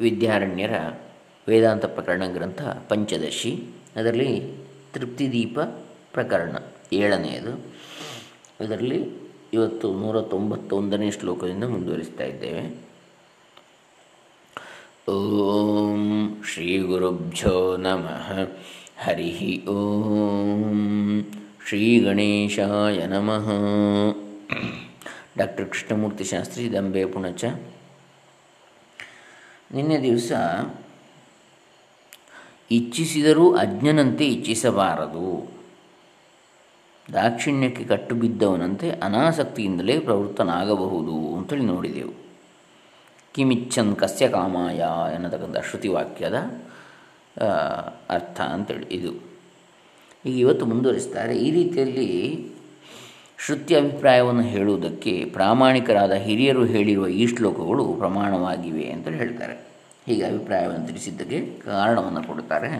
ವಿದ್ಯಾರಣ್ಯರ ವೇದಾಂತ ಪ್ರಕರಣ ಗ್ರಂಥ ಪಂಚದಶಿ. ಅದರಲ್ಲಿ ತೃಪ್ತಿದೀಪ ಪ್ರಕರಣ ಏಳನೆಯದು. ಅದರಲ್ಲಿ ಇವತ್ತು ನೂರ ತೊಂಬತ್ತೊಂದನೇ ಶ್ಲೋಕದಿಂದ ಮುಂದುವರಿಸ್ತಾ ಇದ್ದೇವೆ. ಓಂ ಶ್ರೀ ಗುರುಭ್ಯೋ ನಮಃ. ಹರಿ ಓಂ ಶ್ರೀ ಗಣೇಶಾಯ ನಮಃ. ಡಾಕ್ಟರ್ ಕೃಷ್ಣಮೂರ್ತಿ ಶಾಸ್ತ್ರಿ ದಂಬೆ ಪುಣಚ ನಿನ್ನೆ ದಿವಸ ಇಚ್ಛಿಸಿದರೂ ಅಜ್ಞನಂತೆ ಇಚ್ಛಿಸಬಾರದು. ದಾಕ್ಷಿಣ್ಯಕ್ಕೆ ಕಟ್ಟು ಬಿದ್ದವನಂತೆ ಅನಾಸಕ್ತಿಯಿಂದಲೇ ಪ್ರವೃತ್ತನಾಗಬಹುದು ಅಂತೇಳಿ ನೋಡಿದೆವು. ಕಿಮಿಚ್ಛನ್ ಕಸ್ಯ ಕಾಮಾಯ ಎನ್ನತಕ್ಕಂಥ ಶ್ರುತಿವಾಕ್ಯದ ಅರ್ಥ ಅಂತೇಳಿ ಇದು. ಈಗ ಇವತ್ತು ಮುಂದುವರಿಸ್ತಾರೆ. ಈ ರೀತಿಯಲ್ಲಿ ಶ್ರುತಿ ಅಭಿಪ್ರಾಯವನ್ನು ಹೇಳುವುದಕ್ಕೆ ಪ್ರಾಮಾಣಿಕರಾದ ಹಿರಿಯರು ಹೇಳಿರುವ ಈ ಶ್ಲೋಕಗಳು ಪ್ರಮಾಣವಾಗಿವೆ ಅಂತ ಹೇಳ್ತಾರೆ. ಹೀಗೆ ಅಭಿಪ್ರಾಯವನ್ನು ತಿಳಿಸಿದ್ದಕ್ಕೆ ಕಾರಣವನ್ನು ಕೊಡುತ್ತಾರೆ.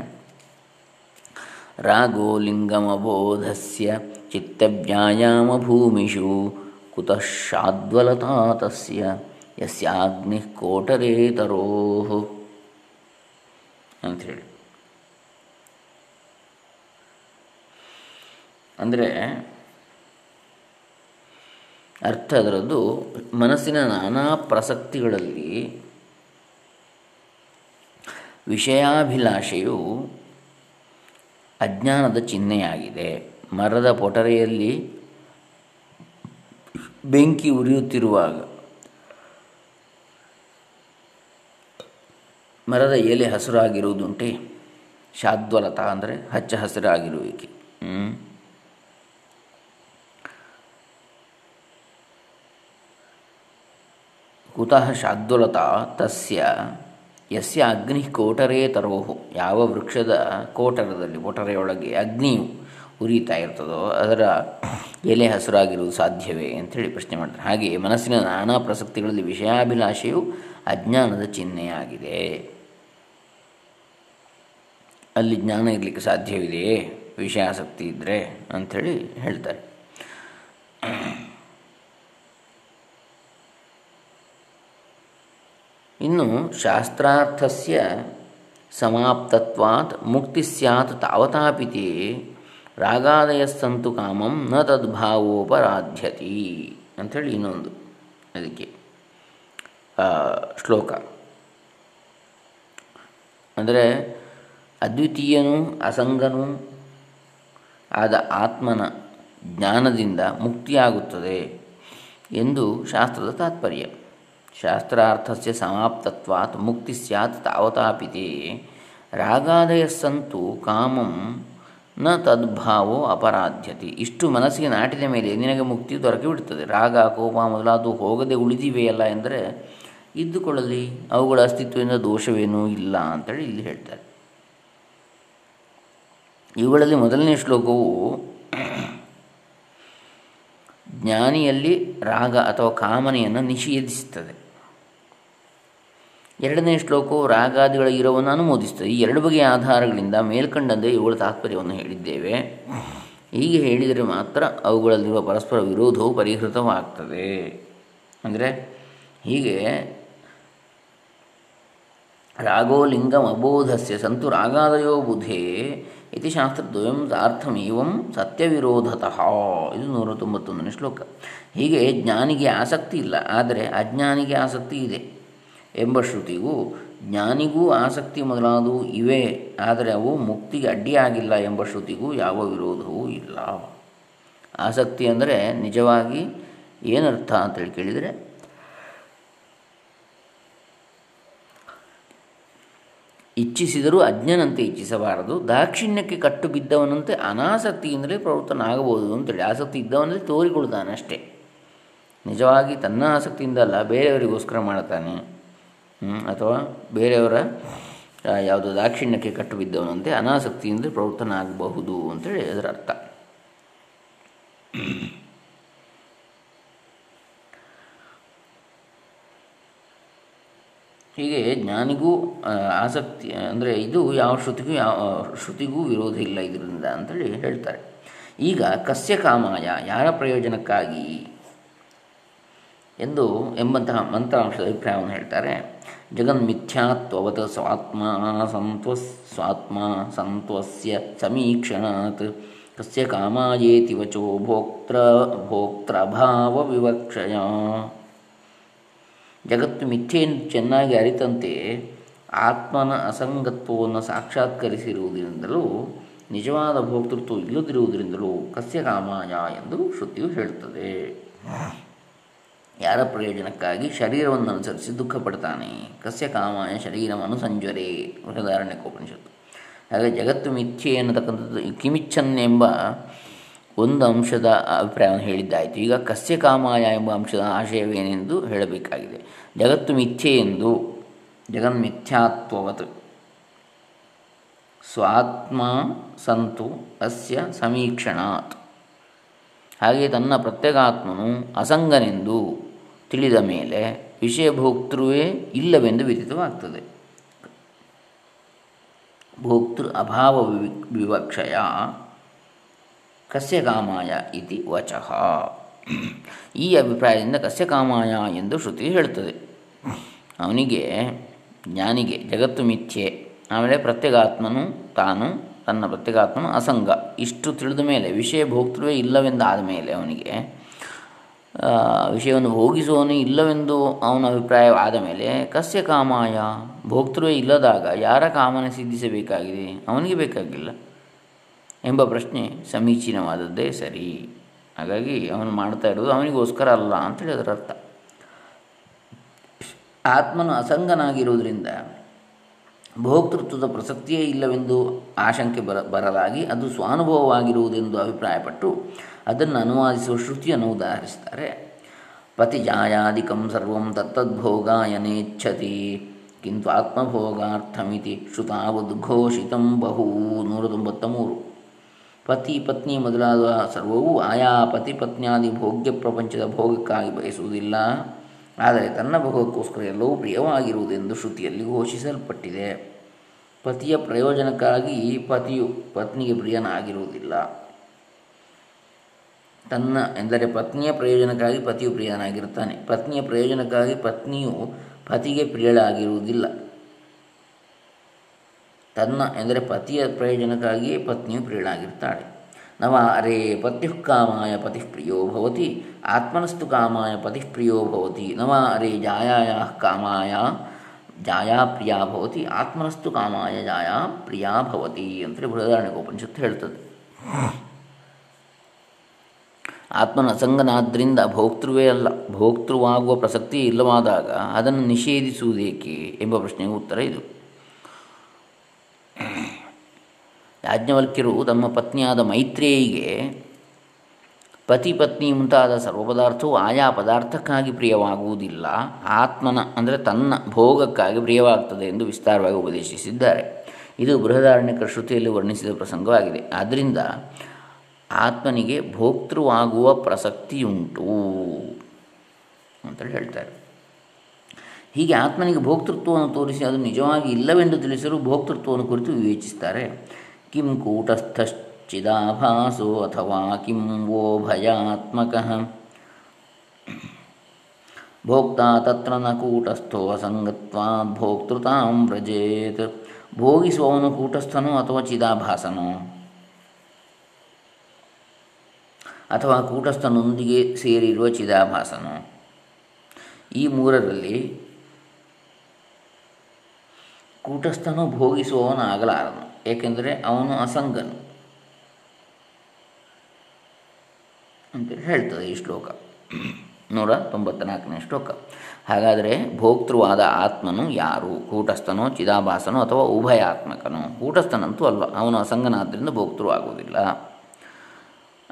ರಾಗೋ ಲಿಂಗಮಬೋಧಸ್ಯ ಚಿತ್ತವ್ಯಾಯಾಮ ಭೂಮಿಷು ಕುತಃ ಶಾದ್ವಲತಾ ತಸ್ಯ ಯಸ್ಯಾಗ್ನಿ ಕೋಟರೇತರೋ ಅಂಥೇಳಿ ಅಂದರೆ ಅರ್ಥ ಅದರದ್ದು, ಮನಸ್ಸಿನ ನಾನಾ ಪ್ರಸಕ್ತಿಗಳಲ್ಲಿ ವಿಷಯಾಭಿಲಾಷೆಯು ಅಜ್ಞಾನದ ಚಿಹ್ನೆಯಾಗಿದೆ. ಮರದ ಪೊಟರೆಯಲ್ಲಿ ಬೆಂಕಿ ಉರಿಯುತ್ತಿರುವಾಗ, ಮರದ ಎಲೆ ಹಸಿರಾಗಿರುವುದುಂಟೆ. ಶಾದ್ವಲತ ಅಂದರೆ ಹಚ್ಚ ಹಸಿರಾಗಿರುವಿಕೆ. ಕುತಃ ಶಾದ್ದುಲತಾ ತಸ್ಯ. ಯಸ್ಯ ಅಗ್ನಿ ಕೋಟರೇ ತರೋಹು. ಯಾವ ವೃಕ್ಷದ ಕೋಟರದಲ್ಲಿ, ಕೋಟರೆಯೊಳಗೆ ಅಗ್ನಿಯು ಉರಿತಾ ಇರ್ತದೋ, ಅದರ ಎಲೆ ಹಸಿರಾಗಿರುವುದು ಸಾಧ್ಯವೇ ಅಂಥೇಳಿ ಪ್ರಶ್ನೆ ಮಾಡ್ತಾರೆ. ಹಾಗೆ ಮನಸ್ಸಿನ ನಾನಾ ಪ್ರಸಕ್ತಿಗಳಲ್ಲಿ ವಿಷಯಾಭಿಲಾಷೆಯು ಅಜ್ಞಾನದ ಚಿಹ್ನೆಯಾಗಿದೆ. ಅಲ್ಲಿ ಜ್ಞಾನ ಇರಲಿಕ್ಕೆ ಸಾಧ್ಯವಿದೆಯೇ? ವಿಷಯಾಸಕ್ತಿ ಇದ್ದರೆ ಅಂಥೇಳಿ ಹೇಳ್ತಾರೆ. ಇನ್ನು ಶಾಸ್ತ್ರಾರ್ಥಸ್ಯ ಸಮಾಪ್ತತ್ವಾತ್ ಮುಕ್ತಿ ಸ್ಯಾತ್ ತಾವತಾಪಿತಿ, ರಾಗಾದಯಸ್ಸಂತು ಕಾಮಂ ನ ತದ್ಭಾವೋಪರಾಧ್ಯತಿ ಅಂಥೇಳಿ ಇನ್ನೊಂದು ಅದಕ್ಕೆ ಶ್ಲೋಕ. ಅಂದರೆ ಅದ್ವಿತೀಯನೂ, ಅಸಂಗನೂ ಆದ ಆತ್ಮನ ಜ್ಞಾನದಿಂದ ಮುಕ್ತಿಯಾಗುತ್ತದೆ ಎಂದು ಶಾಸ್ತ್ರದ ತಾತ್ಪರ್ಯ. ಶಾಸ್ತ್ರಾರ್ಥಸ್ಯ ಸಮಾಪ್ತತ್ವಾತ್, ಮುಕ್ತಿ ಸ್ಯಾತ್ ತಾವತಾಪಿತೆ. ರಾಗಾದಯ ಸಂತು ಕಾಮಂ ನ ತದ್ಭಾವೋ ಅಪರಾಧ್ಯತೆ. ಇಷ್ಟು ಮನಸ್ಸಿಗೆ ನಾಟಿದ ಮೇಲೆ ನಿನಗೆ ಮುಕ್ತಿ ದೊರಕಿ ಬಿಡುತ್ತದೆ ರಾಗ, ಕೋಪ ಮೊದಲಾದವು ಹೋಗದೆ ಉಳಿದಿವೆಯಲ್ಲ ಎಂದರೆ ಇದ್ದುಕೊಳ್ಳಲಿ. ಅವುಗಳ ಅಸ್ತಿತ್ವದಿಂದ ದೋಷವೇನೂ ಇಲ್ಲ ಅಂತೇಳಿ ಇಲ್ಲಿ ಹೇಳ್ತಾರೆ. ಇವುಗಳಲ್ಲಿ ಮೊದಲನೇ ಶ್ಲೋಕವು ಜ್ಞಾನಿಯಲ್ಲಿ ರಾಗ ಅಥವಾ ಕಾಮನೆಯನ್ನು ನಿಷೇಧಿಸುತ್ತದೆ. ಎರಡನೇ ಶ್ಲೋಕವು ರಾಗಾದಿಗಳ ಇರವನ್ನು ಅನುಮೋದಿಸುತ್ತದೆ. ಈ ಎರಡು ಬಗೆಯ ಆಧಾರಗಳಿಂದ ಮೇಲ್ಕಂಡಂತೆ ಇವುಗಳ ತಾತ್ಪರ್ಯವನ್ನು ಹೇಳಿದ್ದೇವೆ. ಹೀಗೆ ಹೇಳಿದರೆ ಮಾತ್ರ ಅವುಗಳಲ್ಲಿರುವ ಪರಸ್ಪರ ವಿರೋಧವು ಪರಿಹೃತವಾಗ್ತದೆ. ಅಂದರೆ ಹೀಗೆ ರಾಗೋ ಲಿಂಗಂ ಅಬೋಧಸ್ಯ ಸಂತು ರಾಗಾದಯೋ ಬುಧೇ ಇತಿ ಶಾಸ್ತ್ರದ್ವಯಂ ಅರ್ಥಮೇವಂ ಸತ್ಯವಿರೋಧತಃ. ಇದು ನೂರ ತೊಂಬತ್ತೊಂದನೇ ಶ್ಲೋಕ. ಹೀಗೆ ಜ್ಞಾನಿಗೆ ಆಸಕ್ತಿ ಇಲ್ಲ, ಆದರೆ ಅಜ್ಞಾನಿಗೆ ಆಸಕ್ತಿ ಇದೆ. ಎಂಬ ಶ್ರುತಿಗೂ ಜ್ಞಾನಿಗೂ ಆಸಕ್ತಿ ಮೊದಲಾದವು ಇವೆ, ಆದರೆ ಅವು ಮುಕ್ತಿಗೆ ಅಡ್ಡಿಯಾಗಿಲ್ಲ ಎಂಬ ಶ್ರುತಿಗೂ ಯಾವ ವಿರೋಧವೂ ಇಲ್ಲ. ಆಸಕ್ತಿ ಅಂದರೆ ನಿಜವಾಗಿ ಏನರ್ಥ ಅಂತೇಳಿ ಕೇಳಿದರೆ, ಇಚ್ಛಿಸಿದರೂ ಅಜ್ಞನಂತೆ ಇಚ್ಛಿಸಬಾರದು, ದಾಕ್ಷಿಣ್ಯಕ್ಕೆ ಕಟ್ಟು ಬಿದ್ದವನಂತೆ ಅನಾಸಕ್ತಿಯಿಂದಲೇ ಪ್ರವೃತ್ತನಾಗಬಹುದು ಅಂತೇಳಿ. ಆಸಕ್ತಿ ಇದ್ದವನಲ್ಲಿ ತೋರಿಕೊಳ್ತಾನೆ ಅಷ್ಟೇ. ನಿಜವಾಗಿ ತನ್ನ ಆಸಕ್ತಿಯಿಂದ ಅಲ್ಲ, ಬೇರೆಯವರಿಗೋಸ್ಕರ ಮಾಡ್ತಾನೆ. ಅಥವಾ ಬೇರೆಯವರ ಯಾವುದು ದಾಕ್ಷಿಣ್ಯಕ್ಕೆ ಕಟ್ಟು ಬಿದ್ದವನಂತೆ ಅನಾಸಕ್ತಿಯಿಂದ ಪ್ರವೃತ್ತನಾಗಬಹುದು ಅಂತೇಳಿ ಅದರ ಅರ್ಥ. ಹೀಗೆ ಜ್ಞಾನಿಗೂ ಆಸಕ್ತಿ, ಅಂದರೆ ಇದು ಯಾವ ಶ್ರುತಿಗೂ ಯಾವ ಶ್ರುತಿಗೂ ವಿರೋಧ ಇಲ್ಲ ಇದರಿಂದ ಅಂತೇಳಿ ಹೇಳ್ತಾರೆ. ಈಗ ಕಸ್ಯ ಕಾಮಾಯ, ಯಾರ ಪ್ರಯೋಜನಕ್ಕಾಗಿ? ಎಂದು ಎಂಬಂತಹ ಮಂತ್ರಾಂಶದ ಅಭಿಪ್ರಾಯವನ್ನು ಹೇಳ್ತಾರೆ. ಜಗನ್ಮಿಥ್ಯಾತ್ವವತ್ ಸ್ವಾತ್ಮ ಸಂತ್ವಸ್ ಸ್ವಾತ್ಮ ಸಂತ್ವಸ್ಯ ಸಮೀಕ್ಷಣಾತ್ ಕಸ್ಯ ಕಾಮಾಯೇತಿ ವಚೋ ಭೋಕ್ತೃ ಭೋಕ್ತೃಭಾವ ವಿವಕ್ಷಯ ಜಗತ್ತು ಮಿಥ್ಯೆಯನ್ನು ಚೆನ್ನಾಗಿ ಅರಿತಂತೆ ಆತ್ಮನ ಅಸಂಗತ್ವವನ್ನು ಸಾಕ್ಷಾತ್ಕರಿಸಿರುವುದರಿಂದಲೂ, ನಿಜವಾದ ಭೋಕ್ತೃತ್ವ ಇಲ್ಲದಿರುವುದರಿಂದಲೂ ಕಸ್ಯ ಕಾಮಾಯ ಎಂದು ಶ್ರುತಿಯು ಹೇಳುತ್ತದೆ. ಯಾರ ಪ್ರಯೋಜನಕ್ಕಾಗಿ ಶರೀರವನ್ನು ಅನುಸರಿಸಿ ದುಃಖ ಪಡ್ತಾನೆ? ಕಸ್ಯ ಕಾಮಾಯ ಶರೀರವನ್ನು ಸಂಜ್ವರೆ. ಬೃಹದಾರಣ್ಯಕೋಪನಿಷತ್ತು ಹಾಗೆ ಜಗತ್ತು ಮಿಥ್ಯೆ ಅನ್ನತಕ್ಕಂಥದ್ದು ಕಿಮಿಚ್ಛನ್ ಎಂಬ ಒಂದು ಅಂಶದ ಅಭಿಪ್ರಾಯವನ್ನು ಹೇಳಿದ್ದಾಯಿತು. ಈಗ ಕಸ್ಯ ಕಾಮಾಯ ಎಂಬ ಅಂಶದ ಆಶಯವೇನೆಂದು ಹೇಳಬೇಕಾಗಿದೆ. ಜಗತ್ತು ಮಿಥ್ಯೆ ಎಂದು. ಜಗನ್ಮಿಥ್ಯಾತ್ವವತ್ ಸ್ವಾತ್ಮ ಸಂತು ಅಸ್ಯ ಸಮೀಕ್ಷಣಾತ್. ಹಾಗೆ ತನ್ನ ಪ್ರತ್ಯೇಕಾತ್ಮನು ಅಸಂಗನೆಂದು. ತಿಳಿದ ಮೇಲೆ ವಿಷಯಭೋಕ್ತೃವೇ ಇಲ್ಲವೆಂದು ವಿದಿತವಾಗ್ತದೆ ಭೋಕ್ತೃ ಅಭಾವ ವಿವಿ, ವಿವಕ್ಷಯ ಕಸ್ಯ ಕಾಮಾಯ ಇತಿ ವಚಃ. ಈ ಅಭಿಪ್ರಾಯದಿಂದ ಕಸ್ಯ ಕಾಮಾಯ ಎಂದು ಶ್ರುತಿ ಹೇಳುತ್ತದೆ. ಅವನಿಗೆ, ಜ್ಞಾನಿಗೆ, ಜಗತ್ತು ಮಿಥ್ಯೆ, ಆಮೇಲೆ ಪ್ರತ್ಯಗಾತ್ಮನು ತಾನು, ತನ್ನ ಪ್ರತ್ಯೇಗಾತ್ಮನು ಅಸಂಗ, ಇಷ್ಟು ತಿಳಿದ ಮೇಲೆ ವಿಷಯ ಭೋಕ್ತೃವೇ ಇಲ್ಲವೆಂದಾದ ಮೇಲೆ ಅವನಿಗೆ ವಿಷಯವನ್ನು ಭೋಗಿಸುವವನು ಇಲ್ಲವೆಂದು ಅವನ ಅಭಿಪ್ರಾಯವಾದ ಮೇಲೆ, ಕಸ್ಯ ಕಾಮಾಯ, ಭೋಕ್ತೃವೇ ಇಲ್ಲದಾಗ ಯಾರ ಕಾಮನೆ ಸಿದ್ಧಿಸಬೇಕಾಗಿದೆ? ಅವನಿಗೆ ಬೇಕಾಗಿಲ್ಲ ಎಂಬ ಪ್ರಶ್ನೆ ಸಮೀಚೀನವಾದದ್ದೇ ಸರಿ. ಹಾಗಾಗಿ ಅವನು ಮಾಡ್ತಾ ಇರೋದು ಅವನಿಗೋಸ್ಕರ ಅಲ್ಲ ಅಂತೇಳಿ ಅದರ ಅರ್ಥ. ಆತ್ಮನು ಅಸಂಗನಾಗಿರುವುದರಿಂದ ಭೋಕ್ತೃತ್ವದ ಪ್ರಸಕ್ತಿಯೇ ಇಲ್ಲವೆಂದು ಆಶಂಕೆ ಬರ, ಬರಲಾಗಿ ಅದು ಸ್ವಾನುಭವವಾಗಿರುವುದೆಂದು ಅಭಿಪ್ರಾಯಪಟ್ಟು ಅದನ್ನು ಅನುವಾದಿಸುವ ಶ್ರುತಿಯನ್ನು ಉದಾಹರಿಸ್ತಾರೆ ಪತಿಜಾಯಾದಿಕಂ ಸರ್ವಂ ತತ್ತದ್ಭೋಗಾಯ ನೇಚ್ಛತಿ, ಕಿಂತು ಆತ್ಮಭೋಗಾರ್ಥಮಿತಿ ಶ್ರುತಾವದ್ಘೋಷಿತಂ ಬಹು ನೂರ ತೊಂಬತ್ತ ಮೂರು ಪತಿ ಪತ್ನಿ ಮೊದಲಾದ ಸರ್ವವೂ ಆಯಾ ಪತಿ ಪತ್ನಿಯಾದಿ ಭೋಗ್ಯ ಪ್ರಪಂಚದ ಭೋಗಕ್ಕಾಗಿ ಬಯಸುವುದಿಲ್ಲ. ಆದರೆ ತನ್ನ ಭೋಗಕ್ಕೋಸ್ಕರ ಎಲ್ಲವೂ ಪ್ರಿಯವಾಗಿರುವುದೆಂದು ಶ್ರುತಿಯಲ್ಲಿ ಘೋಷಿಸಲ್ಪಟ್ಟಿದೆ. ಪತಿಯ ಪ್ರಯೋಜನಕ್ಕಾಗಿ ಪತಿಯು ಪತ್ನಿಗೆ ಪ್ರಿಯನಾಗಿರುವುದಿಲ್ಲ. ತನ್ನ ಎಂದರೆ ಪತ್ನಿಯ ಪ್ರಯೋಜನಕ್ಕಾಗಿ ಪತಿಯು ಪ್ರಿಯನಾಗಿರುತ್ತಾನೆ. ಪತ್ನಿಯ ಪ್ರಯೋಜನಕ್ಕಾಗಿ ಪತ್ನಿಯು ಪತಿಗೆ ಪ್ರಿಯಳಾಗಿರುವುದಿಲ್ಲ. ತನ್ನ ಎಂದರೆ ಪತಿಯ ಪ್ರಯೋಜನಕ್ಕಾಗಿಯೇ ಪತ್ನಿಯು ಪ್ರಿಯಳಾಗಿರ್ತಾಳೆ ನವ ಅರೇ ಪತ್ಯು ಕಾಮಾಯ ಪ್ರಿಯೋ ಭವತಿ ಆತ್ಮನಸ್ತು ಕಾಮಾಯ ಪ್ರಿಯೋ ಭವತಿ ನವ ಅರೆ ಜಾಯಾಯ ಕಾಮಾಯ ಜಾಯಾ ಪ್ರಿಯಾ ಭವತಿ ಆತ್ಮನಸ್ತು ಕಾಮಾಯ ಜಾಯಾ ಪ್ರಿಯಾ ಭವತಿ ಅಂತೇಳಿ ಬೃಹದಾರಣ್ಯಕೋಪನಿಷತ್ತು ಹೇಳ್ತದೆ ಆತ್ಮನ ಅಸಂಗನಾದ್ರಿಂದ ಭೋಕ್ತೃವೇ ಅಲ್ಲ ಭೋಕ್ತೃವಾಗುವ ಪ್ರಸಕ್ತಿ ಇಲ್ಲವಾದಾಗ ಅದನ್ನು ನಿಷೇಧಿಸುವುದೇಕೆ ಎಂಬ ಪ್ರಶ್ನೆಗೆ ಉತ್ತರ ಇದು. ಯಾಜ್ಞವಲ್ಕ್ಯರು ತಮ್ಮ ಪತ್ನಿಯಾದ ಮೈತ್ರೇಯಿಗೆ ಪತಿ ಪತ್ನಿ ಮುಂತಾದ ಸರ್ವ ಪದಾರ್ಥವು ಆಯಾ ಪದಾರ್ಥಕ್ಕಾಗಿ ಪ್ರಿಯವಾಗುವುದಿಲ್ಲ. ಆತ್ಮನ ಅಂದರೆ ತನ್ನ ಭೋಗಕ್ಕಾಗಿ ಪ್ರಿಯವಾಗ್ತದೆ ಎಂದು ವಿಸ್ತಾರವಾಗಿ ಉಪದೇಶಿಸಿದ್ದಾರೆ. ಇದು ಬೃಹದಾರಣ್ಯಕ ಶ್ರುತಿಯಲ್ಲಿ ವರ್ಣಿಸಿದ ಪ್ರಸಂಗವಾಗಿದೆ. ಆದ್ದರಿಂದ ಆತ್ಮನಿಗೆ ಭೋಕ್ತೃವಾಗುವ ಪ್ರಸಕ್ತಿಯುಂಟು ಅಂತೇಳಿ ಹೇಳ್ತಾರೆ. ಹೀಗೆ ಆತ್ಮನಿಗೆ ಭೋಕ್ತೃತ್ವವನ್ನು ತೋರಿಸಿ ಅದು ನಿಜವಾಗಿ ಇಲ್ಲವೆಂದು ತಿಳಿಸಲು ಭೋಕ್ತೃತ್ವವನ್ನು ಕುರಿತು ವಿವೇಚಿಸ್ತಾರೆ. ಕಿಂ ಕೂಟಸ್ಥಶ್ಚಿದಾಭಾಸೋ ಅಥವಾ ಕಿಂ ವೋ ಭಯಾತ್ಮಕ ಭೋಕ್ತಾ ತತ್ರ ನ ಕೂಟಸ್ಥೋ ಅಸಂಗತ್ವಾತ್ ಭೋಕ್ತೃತಾಂ ವ್ರಜೇತ್ ಭೋಗಿಸುವವನು ಕೂಟಸ್ಥನೋ ಅಥವಾ ಚಿದಾಭಾಸನೋ ಅಥವಾ ಕೂಟಸ್ಥನೊಂದಿಗೆ ಸೇರಿರುವ ಚಿದಾಭಾಸನೋ ಈ ಮೂರರಲ್ಲಿ ಕೂಟಸ್ಥನು ಭೋಗಿಸುವವನಾಗಲಾರನು, ಏಕೆಂದರೆ ಅವನು ಅಸಂಗನು ಅಂತ ಹೇಳ್ತದೆ ಈ ಶ್ಲೋಕ. ನೂರ ತೊಂಬತ್ತ ನಾಲ್ಕನೇ ಶ್ಲೋಕ. ಹಾಗಾದರೆ ಭೋಕ್ತೃವಾದ ಆತ್ಮನು ಯಾರು? ಕೂಟಸ್ಥನೋ, ಚಿದಾಭಾಸನೋ ಅಥವಾ ಉಭಯಾತ್ಮಕನೋ? ಕೂಟಸ್ಥನಂತೂ ಅಲ್ಲ, ಅವನು ಅಸಂಗನಾದ್ದರಿಂದ ಭೋಕ್ತೃ ಆಗುವುದಿಲ್ಲ.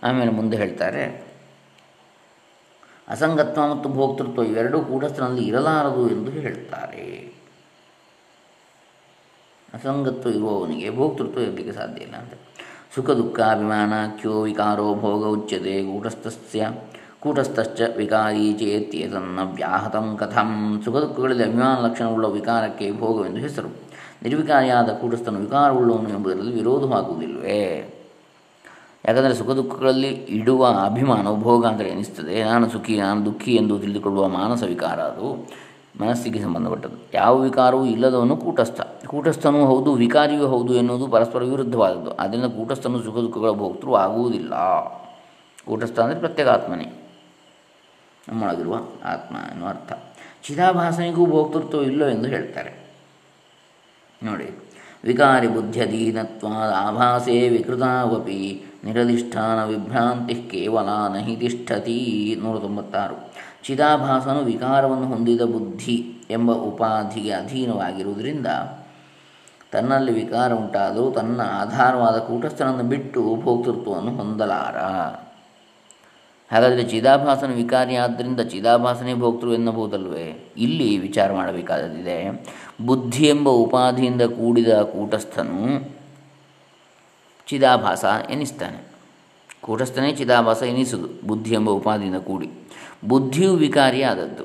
ಆಮೇಲೆ ಮುಂದೆ ಹೇಳ್ತಾರೆ, ಅಸಂಗತ್ವ ಮತ್ತು ಭೋಕ್ತೃತ್ವ ಇವೆರಡೂ ಕೂಟಸ್ಥನಲ್ಲಿ ಇರಲಾರದು ಎಂದು ಹೇಳ್ತಾರೆ. ಅಸಂಗತ್ವ ಇರುವವನಿಗೆ ಭೋಕ್ತೃತ್ವ ಇರಲಿಕ್ಕೆ ಸಾಧ್ಯ ಇಲ್ಲ ಅಂತ. ಸುಖ, ದುಃಖ, ಅಭಿಮಾನ, ಕ್ಯೋ, ವಿಕಾರೋ, ಭೋಗ, ಉಚ್ಯತೆ ಕೂಟಸ್ಥಸ್ಯ ಕೂಟಸ್ಥಶ್ಚ ವಿಕಾರಿ ಚೇತ್ಯೇತನ್ನ ವ್ಯಾಹತಂ ಕಥಂ. ಸುಖ, ದುಃಖಗಳಲ್ಲಿ ಅಭಿಮಾನ ಲಕ್ಷಣವುಳ್ಳ ವಿಕಾರಕ್ಕೆ ಭೋಗವೆಂದು ಹೆಸರು. ನಿರ್ವಿಕಾರಿಯಾದ ಕೂಟಸ್ಥನು ವಿಕಾರವುಳ್ಳವನು ಎಂಬುದರಲ್ಲಿ ವಿರೋಧವಾಗುವುದಿಲ್ಲವೇ? ಯಾಕಂದರೆ ಸುಖ, ದುಃಖಗಳಲ್ಲಿ ಇಡುವ ಅಭಿಮಾನವು ಭೋಗ ಅಂದರೆ ಎನಿಸ್ತದೆ. ನಾನು ಸುಖಿ, ನಾನು ದುಃಖಿ ಎಂದು ತಿಳಿದುಕೊಳ್ಳುವ ಮಾನಸ ವಿಕಾರ ಅದು. ಮನಸ್ಸಿಗೆ ಸಂಬಂಧಪಟ್ಟದ್ದು. ಯಾವ ವಿಕಾರವೂ ಇಲ್ಲದವನು ಕೂಟಸ್ಥ. ಕೂಟಸ್ಥನೂ ಹೌದು, ವಿಕಾರಿಯೂ ಹೌದು ಎನ್ನುವುದು ಪರಸ್ಪರ ವಿರುದ್ಧವಾದದ್ದು. ಆದ್ದರಿಂದ ಕೂಟಸ್ಥನು ಸುಖ ದುಃಖಗಳ ಭೋಕ್ತೃ ಆಗುವುದಿಲ್ಲ. ಕೂಟಸ್ಥ ಅಂದರೆ ಪ್ರತ್ಯೇಕಾತ್ಮನೇ ನಮ್ಮೊಳಗಿರುವ ಆತ್ಮ ಎನ್ನುವ ಅರ್ಥ. ಚಿದಾಭಾಸನಿಗೂ ಭೋಕ್ತೃತ್ವ ಇಲ್ಲೋ ಎಂದು ಹೇಳ್ತಾರೆ. ನೋಡಿ. ವಿಕಾರಿ ಬುದ್ಧ್ಯಧೀನತ್ವಾದ ಆಭಾಸೆ ವಿಕೃತಾವಪಿ ನಿರಧಿಷ್ಠಾನ ವಿಭ್ರಾಂತಿ ಕೇವಲ ನಹಿ ತಿಷ್ಠತಿ ನೂರ ತೊಂಬತ್ತಾರು. ಚಿದಾಭಾಸನು ವಿಕಾರವನ್ನು ಹೊಂದಿದ ಬುದ್ಧಿ ಎಂಬ ಉಪಾಧಿಗೆ ಅಧೀನವಾಗಿರುವುದರಿಂದ ತನ್ನಲ್ಲಿ ವಿಕಾರ ಉಂಟಾದರೂ ತನ್ನ ಆಧಾರವಾದ ಕೂಟಸ್ಥನನ್ನು ಬಿಟ್ಟು ಭೋಕ್ತೃತ್ವವನ್ನು ಹೊಂದಲಾರ. ಹಾಗಾದರೆ ಚಿದಾಭಾಸನ ವಿಕಾರಿ ಆದ್ದರಿಂದ ಚಿದಾಭಾಸನೇ ಭೋಕ್ತೃ ಎನ್ನಬಹುದಲ್ವೇ ಇಲ್ಲಿ ವಿಚಾರ ಮಾಡಬೇಕಾದದಿದೆ ಬುದ್ಧಿ ಎಂಬ ಉಪಾಧಿಯಿಂದ ಕೂಡಿದ ಕೂಟಸ್ಥನು ಚಿದಾಭಾಸ ಎನಿಸ್ತಾನೆ. ಕೂಟಸ್ಥನೇ ಚಿದಾಭಾಸ ಎನಿಸುವುದು ಬುದ್ಧಿ ಎಂಬ ಉಪಾಧಿಯಿಂದ ಕೂಡಿ. ಬುದ್ಧಿಯು ವಿಕಾರಿಯಾದದ್ದು.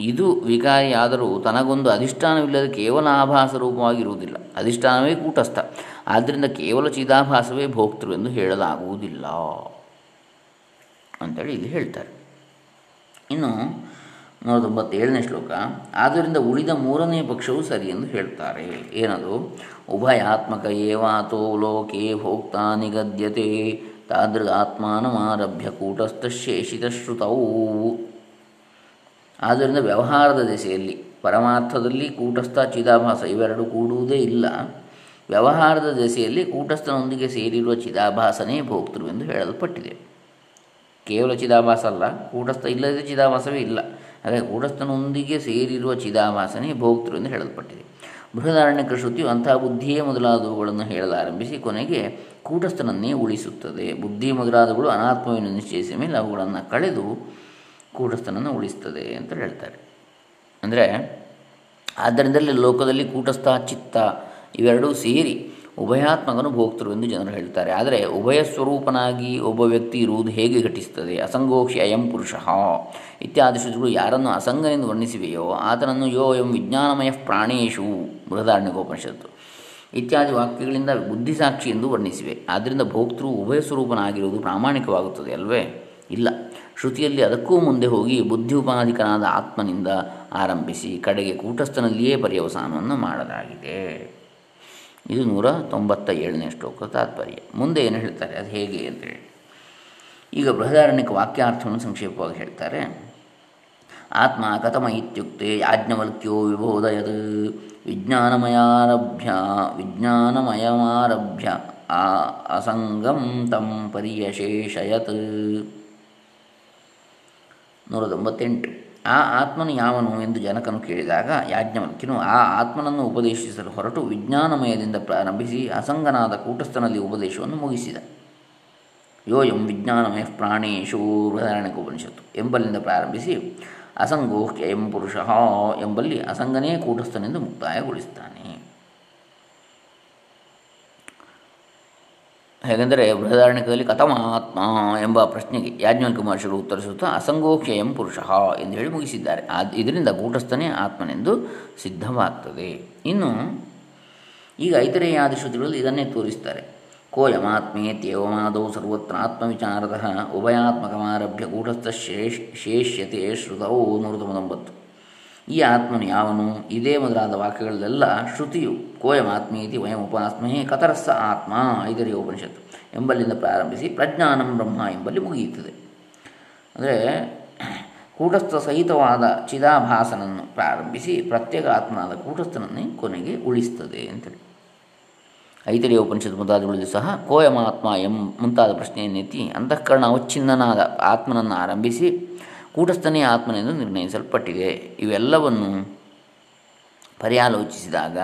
ಇದು ವಿಕಾರಿಯಾದರೂ ತನಗೊಂದು ಅಧಿಷ್ಠಾನವಿಲ್ಲದೆ ಕೇವಲ ಆಭಾಸ ರೂಪವಾಗಿರುವುದಿಲ್ಲ. ಅಧಿಷ್ಠಾನವೇ ಕೂಟಸ್ಥ. ಆದ್ದರಿಂದ ಕೇವಲ ಚಿದಾಭಾಸವೇ ಭೋಕ್ತೃ ಎಂದು ಹೇಳಲಾಗುವುದಿಲ್ಲ ಅಂತೇಳಿ ಇಲ್ಲಿ ಹೇಳ್ತಾರೆ. ಇನ್ನು ನೂರ ತೊಂಬತ್ತೇಳನೇ ಶ್ಲೋಕ, ಆದ್ದರಿಂದ ಉಳಿದ ಮೂರನೇ ಪಕ್ಷವು ಸರಿ ಎಂದು ಹೇಳ್ತಾರೆ. ಏನದು? ಉಭಯಾತ್ಮಕ ಏವಾತೋ ಲೋಕೆ ಭೋಕ್ತಾ ನಿಗದ್ಯತೆ. ತಾದೃಗಾತ್ಮಾನಮಾರಭ್ಯ ಕೂಟಸ್ಥ ಶೇಷಿತ ಶ್ರುತವು ಆದ್ದರಿಂದ ವ್ಯವಹಾರದ ದೆಸೆಯಲ್ಲಿ, ಪರಮಾರ್ಥದಲ್ಲಿ ಕೂಟಸ್ಥ ಚಿದಾಭಾಸ ಇವೆರಡು ಕೂಡುವುದೇ ಇಲ್ಲ. ವ್ಯವಹಾರದ ದೆಸೆಯಲ್ಲಿ ಕೂಟಸ್ಥನೊಂದಿಗೆ ಸೇರಿರುವ ಚಿದಾಭಾಸನೇ ಎಂದು ಹೇಳಲ್ಪಟ್ಟಿದೆ. ಕೇವಲ ಚಿದಾಭಾಸ ಅಲ್ಲ, ಕೂಟಸ್ಥ ಇಲ್ಲದೆ ಚಿದಾಭಾಸವೇ ಇಲ್ಲ. ಆದರೆ ಕೂಟಸ್ಥನೊಂದಿಗೆ ಸೇರಿರುವ ಚಿದಾಭಾಸನೇ ಭೋಕ್ತರು ಎಂದು ಹೇಳಲ್ಪಟ್ಟಿದೆ. ಬೃಹದಾರಣ್ಯ ಕೃಷಿಯು ಅಂತಹ ಬುದ್ಧಿಯೇ ಮೊದಲಾದವುಗಳನ್ನು ಹೇಳಲಾರಂಭಿಸಿ ಕೊನೆಗೆ ಕೂಟಸ್ಥನನ್ನೇ ಉಳಿಸುತ್ತದೆ. ಬುದ್ಧಿ ಮೊದಲಾದವುಗಳು ಅನಾತ್ಮವನ್ನು ನಿಶ್ಚಯಿಸಿದ ಮೇಲೆ ಅವುಗಳನ್ನು ಕಳೆದು ಕೂಟಸ್ಥನನ್ನು ಉಳಿಸ್ತದೆ ಅಂತ ಹೇಳ್ತಾರೆ. ಅಂದರೆ ಆದ್ದರಿಂದಲೇ ಲೋಕದಲ್ಲಿ ಕೂಟಸ್ಥ, ಚಿತ್ತ ಇವೆರಡೂ ಸೇರಿ ಉಭಯಾತ್ಮಕನು ಭೋಕ್ತೃ ಎಂದು ಜನರು ಹೇಳ್ತಾರೆ ಆದರೆ ಉಭಯ ಸ್ವರೂಪನಾಗಿ ಒಬ್ಬ ವ್ಯಕ್ತಿ ಇರುವುದು ಹೇಗೆ ಘಟಿಸುತ್ತದೆ? ಅಸಂಗೋಕ್ಷಿ ಅಯಂ ಪುರುಷ. ಇತ್ಯಾದಿ ಶ್ರುತಿಗಳು ಯಾರನ್ನು ಅಸಂಗನೆಂದು ವರ್ಣಿಸಿವೆಯೋ, ಆತನನ್ನು ಯೋ ಎಂ ವಿಜ್ಞಾನಮಯ ಪ್ರಾಣೇಶು ಬೃಹದಾರಣ್ಯಕೋಪನಿಷತ್ತು ಇತ್ಯಾದಿ ವಾಕ್ಯಗಳಿಂದ ಬುದ್ಧಿಸಾಕ್ಷಿ ಎಂದು ವರ್ಣಿಸಿವೆ. ಆದ್ದರಿಂದ ಭೋಕ್ತೃ ಉಭಯ ಸ್ವರೂಪನಾಗಿರುವುದು ಪ್ರಾಮಾಣಿಕವಾಗುತ್ತದೆ ಅಲ್ವೇ? ಇಲ್ಲ. ಶ್ರುತಿಯಲ್ಲಿ ಅದಕ್ಕೂ ಮುಂದೆ ಹೋಗಿ ಬುದ್ಧಿ ಉಪಾಧಿಕನಾದ ಆತ್ಮನಿಂದ ಆರಂಭಿಸಿ ಕಡೆಗೆ ಕೂಟಸ್ಥನಲ್ಲಿಯೇ ಪರ್ಯವಸಾನವನ್ನು ಮಾಡಲಾಗಿದೆ. ಇದು ನೂರ ತೊಂಬತ್ತ ಏಳನೇ ಶ್ಲೋಕ ತಾತ್ಪರ್ಯ. ಮುಂದೆ ಏನು ಹೇಳ್ತಾರೆ? ಅದು ಹೇಗೆ ಅಂತೇಳಿ ಈಗ ಬೃಹದಾರಣ್ಯಕ್ಕೆ ವಾಕ್ಯಾರ್ಥವನ್ನು ಸಂಕ್ಷೇಪವಾಗಿ ಹೇಳ್ತಾರೆ. ಆತ್ಮ ಕಥಮ ಇತ್ಯುಕ್ತೆ ಯಾಜ್ಞವಲ್ಕ್ಯೋ ವಿಬೋಧಯತ್ ವಿಜ್ಞಾನಮಯಾರಭ್ಯ ವಿಜ್ಞಾನಮಯಮಾರಭ್ಯ ಆ ಅಸಂಗಂ ತಂ ಪರ್ಯಶೇಷಯತ್. ನೂರ ತೊಂಬತ್ತೆಂಟು. ಆ ಆತ್ಮನು ಯಾವನು ಎಂದು ಜನಕನು ಕೇಳಿದಾಗ ಯಾಜ್ಞವಲ್ಕ್ಯನು ಆ ಆತ್ಮನನ್ನು ಉಪದೇಶಿಸಲು ಹೊರಟು ವಿಜ್ಞಾನಮಯದಿಂದ ಪ್ರಾರಂಭಿಸಿ ಅಸಂಗನಾದ ಕೂಟಸ್ಥನಲ್ಲಿ ಉಪದೇಶವನ್ನು ಮುಗಿಸಿದ. ಯೋಯಂ ವಿಜ್ಞಾನಮಯ ಪ್ರಾಣೇಶು ಉಪನಿಷತ್ತು ಎಂಬಲ್ಲಿಂದ ಪ್ರಾರಂಭಿಸಿ ಅಸಂಗೋಹ್ಯ ಎಂ ಪುರುಷ ಎಂಬಲ್ಲಿ ಅಸಂಗನೇ ಕೂಟಸ್ಥನೆಂದು ಮುಕ್ತಾಯಗೊಳಿಸುತ್ತಾನೆ. ಹೇಗೆಂದರೆ ಬೃಹದಾರಣ್ಯಕದಲ್ಲಿ ಕಥಮಾತ್ಮ ಎಂಬ ಪ್ರಶ್ನೆಗೆ ಯಾಜ್ಞವಲ್ಕ ಮಹರ್ಷಿಗಳು ಉತ್ತರಿಸುತ್ತಾ ಅಸಂಗೋಕ್ಷಯಂ ಪುರುಷ ಎಂದು ಹೇಳಿ ಮುಗಿಸಿದ್ದಾರೆ. ಇದರಿಂದ ಕೂಟಸ್ಥನೇ ಆತ್ಮನೆಂದು ಸಿದ್ಧವಾಗ್ತದೆ. ಇನ್ನು ಈಗ ಐತರೇಯಾದಿ ಶ್ರುತಿಗಳಲ್ಲಿ ಇದನ್ನೇ ತೋರಿಸ್ತಾರೆ. ಕೋಯಮಾತ್ಮೇತ್ಯೇವಮಾದೌ ಸರ್ವತ್ರ ಆತ್ಮವಿಚಾರದ ಉಭಯಾತ್ಮಕಮಾರಭ್ಯ ಕೂಟಸ್ಥ ಶೇಷ್, ಶೇಷ್ಯತೆ ಶ್ರುತವು ನೂರ ತೊಂಬತ್ತೊಂಬತ್ತು ಈ ಆತ್ಮನು ಯಾವನು? ಇದೇ ಮೊದಲಾದ ವಾಕ್ಯಗಳಲ್ಲೆಲ್ಲ ಶ್ರುತಿಯು, ಕೋಯಮಾತ್ಮೀತಿ ವಯಂ ಉಪಾಸ್ಮಹೇ ಕತರಸ್ಸ ಆತ್ಮ ಐದರಿಯ ಉಪನಿಷತ್ತು ಎಂಬಲ್ಲಿಂದ ಪ್ರಾರಂಭಿಸಿ ಪ್ರಜ್ಞಾನಂ ಬ್ರಹ್ಮ ಎಂಬಲ್ಲಿ ಮುಗಿಯುತ್ತದೆ. ಅಂದರೆ ಕೂಟಸ್ಥ ಸಹಿತವಾದ ಚಿದಾಭಾಸನನ್ನು ಪ್ರಾರಂಭಿಸಿ ಪ್ರತ್ಯೇಕ ಆತ್ಮನಾದ ಕೂಟಸ್ಥನನ್ನೇ ಕೊನೆಗೆ ಉಳಿಸ್ತದೆ ಅಂತೇಳಿ. ಐತರಿಯ ಉಪನಿಷತ್ ಮುಂತಾದವುಗಳಲ್ಲಿ ಸಹ ಕೋಯಮಾತ್ಮ ಎಂ ಮುಂತಾದ ಪ್ರಶ್ನೆಯನ್ನೆತ್ತಿ ಅಂತಃಕರಣ ಅವಚ್ಛಿನ್ನನಾದ ಆತ್ಮನನ್ನು ಆರಂಭಿಸಿ ಕೂಟಸ್ಥನೇ ಆತ್ಮನೆಂದು ನಿರ್ಣಯಿಸಲ್ಪಟ್ಟಿದೆ. ಇವೆಲ್ಲವನ್ನು ಪರ್ಯಾಲೋಚಿಸಿದಾಗ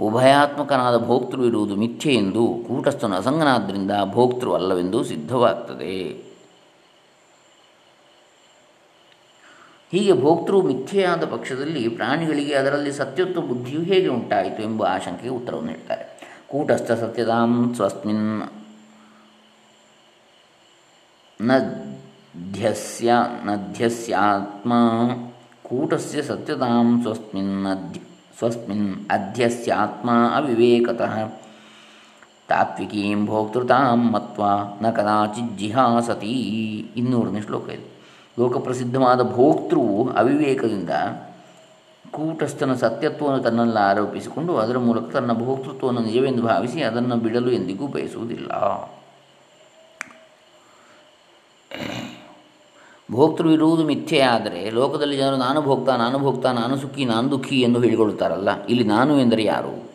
ಉಭಯಾತ್ಮಕನಾದ ಭೋಕ್ತೃ ಇರುವುದು ಮಿಥ್ಯೆ ಎಂದು ಕೂಟಸ್ಥನು ಅಸಂಗನಾದ್ದರಿಂದ ಭೋಕ್ತೃ ಅಲ್ಲವೆಂದು ಸಿದ್ಧವಾಗ್ತದೆ. ಹೀಗೆ ಭೋಕ್ತೃ ಮಿಥ್ಯೆಯಾದ ಪಕ್ಷದಲ್ಲಿ ಪ್ರಾಣಿಗಳಿಗೆ ಅದರಲ್ಲಿ ಸತ್ಯತ್ವ ಬುದ್ಧಿಯು ಹೇಗೆ ಉಂಟಾಯಿತು ಎಂಬ ಆಶಂಕೆಗೆ ಉತ್ತರವನ್ನು ಹೇಳ್ತಾರೆ. ಕೂಟಸ್ಥ ಸತ್ಯದಾಂ ಸ್ವಸ್ಮಿನ್ನ ಧ್ಯಸ್ಯ ನಧ್ಯಸ್ಯಾತ್ಮ ಕೂಟಸ್ಯ ಸತ್ಯತಾಂ ಸ್ವಸ್ಮಿನ್ ಅಧ್ಯ ಸ್ವಸ್ಮಿನ್ ಅಧ್ಯಸ್ಯಾತ್ಮ ಅವಿವೇಕತಃ. ತಾತ್ವಿಕೀಂ ಭೋಕ್ತೃತಾಂ ಮತ್ವ ನ ಕದಾಚಿತ್ ಜಿಹಾಸತಿ. ಇನ್ನೂರನೇ ಶ್ಲೋಕ ಇದು. ಲೋಕಪ್ರಸಿದ್ಧವಾದ ಭೋಕ್ತೃವು ಅವಿವೇಕದಿಂದ ಕೂಟಸ್ಥನ ಸತ್ಯತ್ವವನ್ನು ತನ್ನಲ್ಲಿ ಆರೋಪಿಸಿಕೊಂಡು ಅದರ ಮೂಲಕ ತನ್ನ ಭೋಕ್ತೃತ್ವವನ್ನು ನಿಜವೆಂದು ಭಾವಿಸಿ ಅದನ್ನು ಬಿಡಲು ಎಂದಿಗೂ ಬಯಸುವುದಿಲ್ಲ. ಭೋಕ್ತೃವಿರುವುದು ಮಿಥ್ಯೆಯಾದರೆ ಲೋಕದಲ್ಲಿ ಜನರು ನಾನು ಭೋಗ್ತಾ ನಾನು ಭೋಗ್ತಾ ನಾನು ಸುಖಿ, ನಾನು ದುಃಖಿ ಎಂದು ಹೇಳಿಕೊಳ್ಳುತ್ತಾರಲ್ಲ. ಇಲ್ಲಿ ನಾನು ಎಂದರೆ ಯಾರು?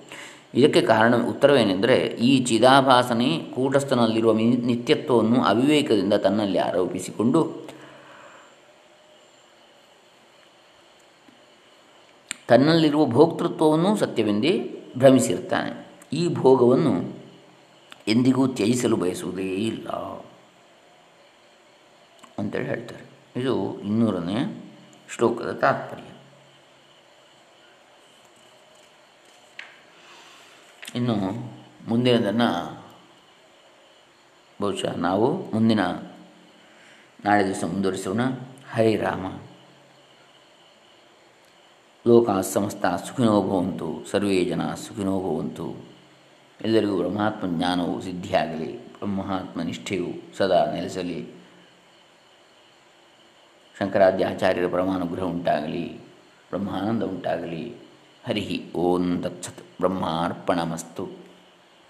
ಇದಕ್ಕೆ ಕಾರಣ, ಉತ್ತರವೇನೆಂದರೆ ಈ ಚಿದಾಭಾಸನೆ ಕೂಟಸ್ಥನಲ್ಲಿರುವ ನಿತ್ಯತ್ವವನ್ನು ಅವಿವೇಕದಿಂದ ತನ್ನಲ್ಲಿ ಆರೋಪಿಸಿಕೊಂಡು ತನ್ನಲ್ಲಿರುವ ಭೋಕ್ತೃತ್ವವನ್ನು ಸತ್ಯವೆಂದೇ ಭ್ರಮಿಸಿರ್ತಾನೆ ಈ ಭೋಗವನ್ನು ಎಂದಿಗೂ ತ್ಯಜಿಸಲು ಬಯಸುವುದೇ ಇಲ್ಲ. ಅಂತೇಳಿ ಹೇಳ್ತಾರೆ. ಇದು ಇನ್ನೂರನೇ ಶ್ಲೋಕದ ತಾತ್ಪರ್ಯ. ಇನ್ನು ಮುಂದಿನದನ್ನು ಬಹುಶಃ ನಾವು ಮುಂದಿನ ನಾಳೆ ದಿವಸ ಮುಂದುವರಿಸೋಣ. ಹರಿರಾಮ ಲೋಕ ಸಮಸ್ತ ಸುಖಿನೋ ಭವಂತು, ಸರ್ವೇ ಜನ ಸುಖಿನೋ ಭವಂತು. ಎಲ್ಲರಿಗೂ ಬ್ರಹ್ಮಾತ್ಮ ಜ್ಞಾನವು ಸಿದ್ಧಿಯಾಗಲಿ, ಬ್ರಹ್ಮಾತ್ಮ ನಿಷ್ಠೆಯು ಸದಾ ನೆಲೆಸಲಿ. ಶಂಕರಾದ್ಯಾಚಾರ್ಯರ ಪರಮಾನುಗ್ರಹ ಉಂಟಾಗಲಿ ಬ್ರಹ್ಮಾನಂದ ಉಂಟಾಗಲಿ. ಹರಿ ಓಂ ತತ್ಸತ್ ಬ್ರಹ್ಮಾರ್ಪಣಮಸ್ತು.